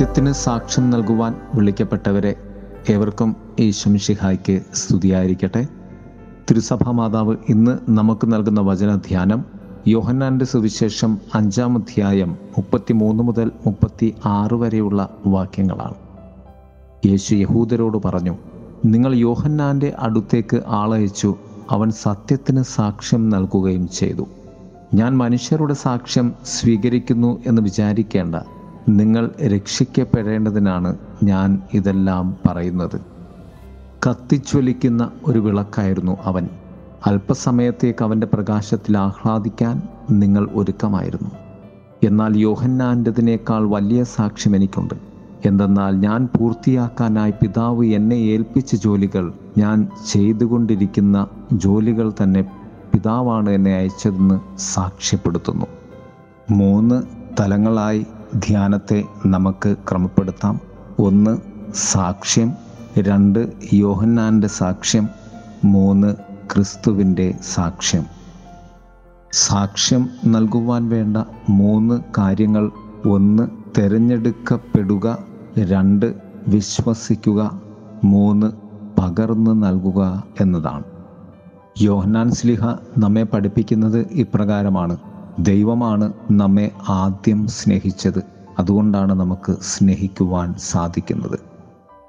സത്യത്തിന് സാക്ഷ്യം നൽകുവാൻ വിളിക്കപ്പെട്ടവരെ ഏവർക്കും ഈ ശംഷിഹായ്ക്ക് സ്തുതിയായിരിക്കട്ടെ. തിരുസഭാ മാതാവ് ഇന്ന് നമുക്ക് നൽകുന്ന വചനധ്യാനം യോഹന്നാന്റെ സുവിശേഷം അഞ്ചാം അധ്യായം മുപ്പത്തിമൂന്ന് മുതൽ മുപ്പത്തി ആറ് വരെയുള്ള വാക്യങ്ങളാണ്. യേശു യഹൂദരോട് പറഞ്ഞു നിങ്ങൾ യോഹന്നാന്റെ അടുത്തേക്ക് ആളയച്ചു അവൻ സത്യത്തിന് സാക്ഷ്യം നൽകുകയും ചെയ്തു. ഞാൻ മനുഷ്യരുടെ സാക്ഷ്യം സ്വീകരിക്കുന്നു എന്ന് വിചാരിക്കേണ്ട. നിങ്ങൾ രക്ഷിക്കപ്പെടേണ്ടതിനാണ് ഞാൻ ഇതെല്ലാം പറയുന്നത്. കത്തിച്ചൊലിക്കുന്ന ഒരു വിളക്കായിരുന്നു അവൻ. അല്പസമയത്തേക്ക് അവന്റെ പ്രകാശത്തിൽ ആഹ്ലാദിക്കാൻ നിങ്ങൾ ഒരുക്കമായിരുന്നു. എന്നാൽ യോഹന്നാന്റെതിനേക്കാൾ വലിയ സാക്ഷ്യം എനിക്കുണ്ട്. എന്തെന്നാൽ ഞാൻ പൂർത്തിയാക്കാനായി പിതാവ് എന്നെ ഏൽപ്പിച്ച ജോലികൾ ഞാൻ ചെയ്തുകൊണ്ടിരിക്കുന്ന ജോലികൾ തന്നെ പിതാവാണ് എന്നെ അയച്ചതെന്ന് സാക്ഷ്യപ്പെടുത്തുന്നു. മൂന്ന് തലങ്ങളായി ധ്യാനത്തെ നമുക്ക് ക്രമപ്പെടുത്താം. ഒന്ന് സാക്ഷ്യം. രണ്ട് യോഹന്നാന്റെ സാക്ഷ്യം. മൂന്ന് ക്രിസ്തുവിന്റെ സാക്ഷ്യം. സാക്ഷ്യം നൽകുവാൻ വേണ്ട മൂന്ന് കാര്യങ്ങൾ. ഒന്ന് തിരഞ്ഞെടുക്കപ്പെടുക. രണ്ട് വിശ്വസിക്കുക. മൂന്ന് പകർന്നു നൽകുക എന്നതാണ്. യോഹനാൻ സ്ലിഹ നമ്മെ പഠിപ്പിക്കുന്നത് ഇപ്രകാരമാണ്. ദൈവമാണ് നമ്മെ ആദ്യം സ്നേഹിച്ചത്. അതുകൊണ്ടാണ് നമുക്ക് സ്നേഹിക്കുവാൻ സാധിക്കുന്നത്.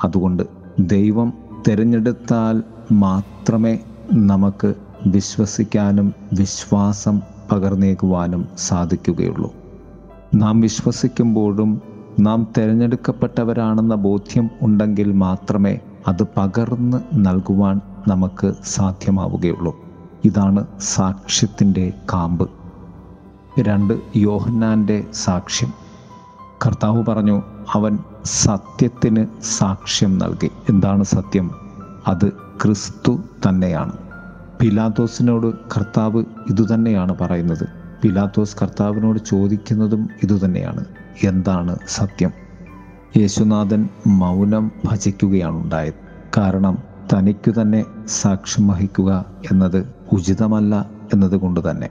അതുകൊണ്ട് ദൈവം തിരഞ്ഞെടുത്താൽ മാത്രമേ നമുക്ക് വിശ്വസിക്കാനും വിശ്വാസം പകർന്നേക്കുവാനും സാധിക്കുകയുള്ളൂ. നാം വിശ്വസിക്കുമ്പോഴും നാം തിരഞ്ഞെടുക്കപ്പെട്ടവരാണെന്ന ബോധ്യം ഉണ്ടെങ്കിൽ മാത്രമേ അത് പകർന്ന് നൽകുവാൻ നമുക്ക് സാധ്യമാവുകയുള്ളൂ. ഇതാണ് സാക്ഷ്യത്തിന്റെ കാമ്പ്. രണ്ട് യോഹന്നാന്റെ സാക്ഷ്യം. കർത്താവ് പറഞ്ഞു അവൻ സത്യത്തിന് സാക്ഷ്യം നൽകി. എന്താണ് സത്യം? അത് ക്രിസ്തു തന്നെയാണ്. പിലാത്തോസിനോട് കർത്താവ് ഇതുതന്നെയാണ് പറയുന്നത്. പിലാത്തോസ് കർത്താവിനോട് ചോദിക്കുന്നതും ഇതുതന്നെയാണ്. എന്താണ് സത്യം? യേശുനാഥൻ മൗനം ഭജിക്കുകയാണ് ഉണ്ടായത് കാരണം തനിക്കു തന്നെ സാക്ഷ്യം വഹിക്കുക എന്നത് ഉചിതമല്ല എന്നതുകൊണ്ട് തന്നെ.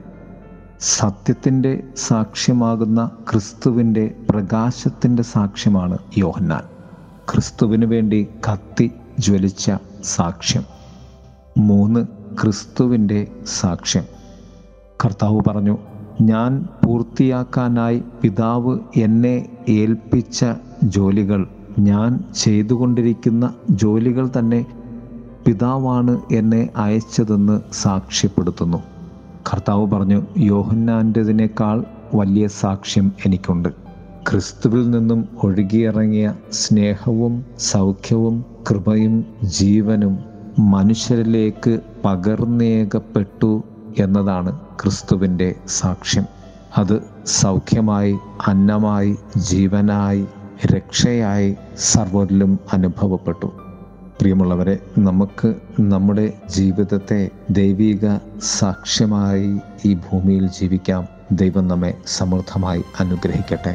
സത്യത്തിന്റെ സാക്ഷ്യമാകുന്ന ക്രിസ്തുവിന്റെ പ്രകാശത്തിന്റെ സാക്ഷ്യമാണ് യോഹന്നാൻ. ക്രിസ്തുവിന് വേണ്ടി കത്തി ജ്വലിച്ച സാക്ഷ്യം. മൂന്ന് ക്രിസ്തുവിന്റെ സാക്ഷ്യം. കർത്താവ് പറഞ്ഞു ഞാൻ പൂർത്തിയാക്കാനായി പിതാവ് എന്നെ ഏൽപ്പിച്ച ജോലികൾ ഞാൻ ചെയ്തുകൊണ്ടിരിക്കുന്ന ജോലികൾ തന്നെ പിതാവാണ് എന്നെ അയച്ചതെന്ന് സാക്ഷ്യപ്പെടുത്തുന്നു. കർത്താവ് പറഞ്ഞു യോഹന്നാന്റെതിനേക്കാൾ വലിയ സാക്ഷ്യം എനിക്കുണ്ട്. ക്രിസ്തുവിൽ നിന്നും ഒഴുകിയിറങ്ങിയ സ്നേഹവും സൗഖ്യവും കൃപയും ജീവനും മനുഷ്യരിലേക്ക് പകർന്നേകപ്പെട്ടു എന്നതാണ് ക്രിസ്തുവിന്റെ സാക്ഷ്യം. അത് സൗഖ്യമായി അന്നമായി ജീവനായി രക്ഷയായി സർവരിലും അനുഭവപ്പെട്ടു. പ്രിയമുള്ളവരെ നമുക്ക് നമ്മുടെ ജീവിതത്തെ ദൈവിക സാക്ഷ്യമായി ഈ ഭൂമിയിൽ ജീവിക്കാം. ദൈവം നമ്മെ സമൃദ്ധമായി അനുഗ്രഹിക്കട്ടെ.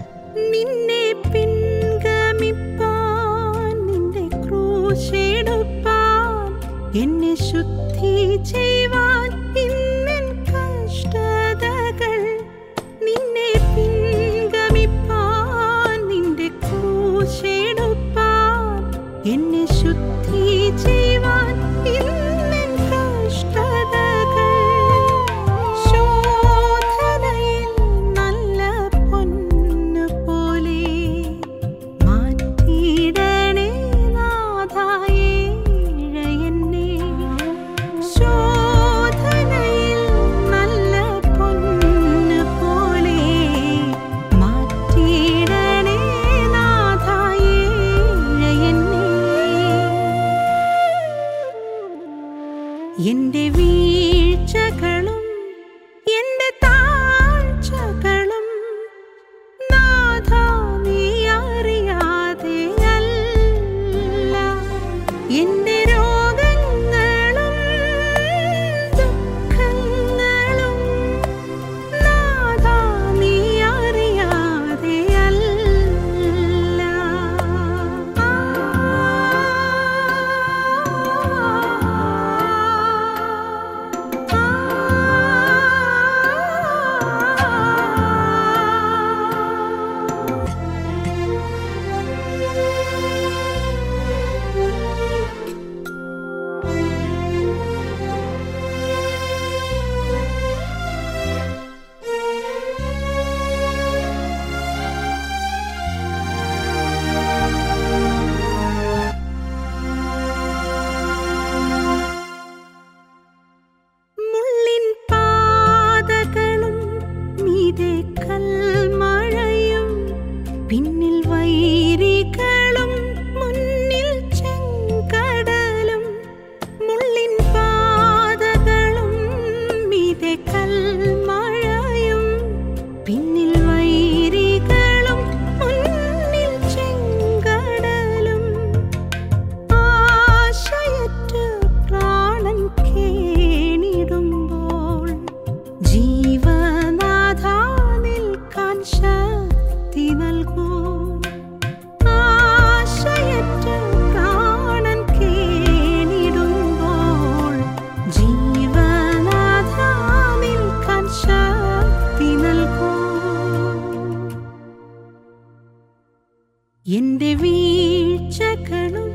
എന്റെ വീഴ്ചകളും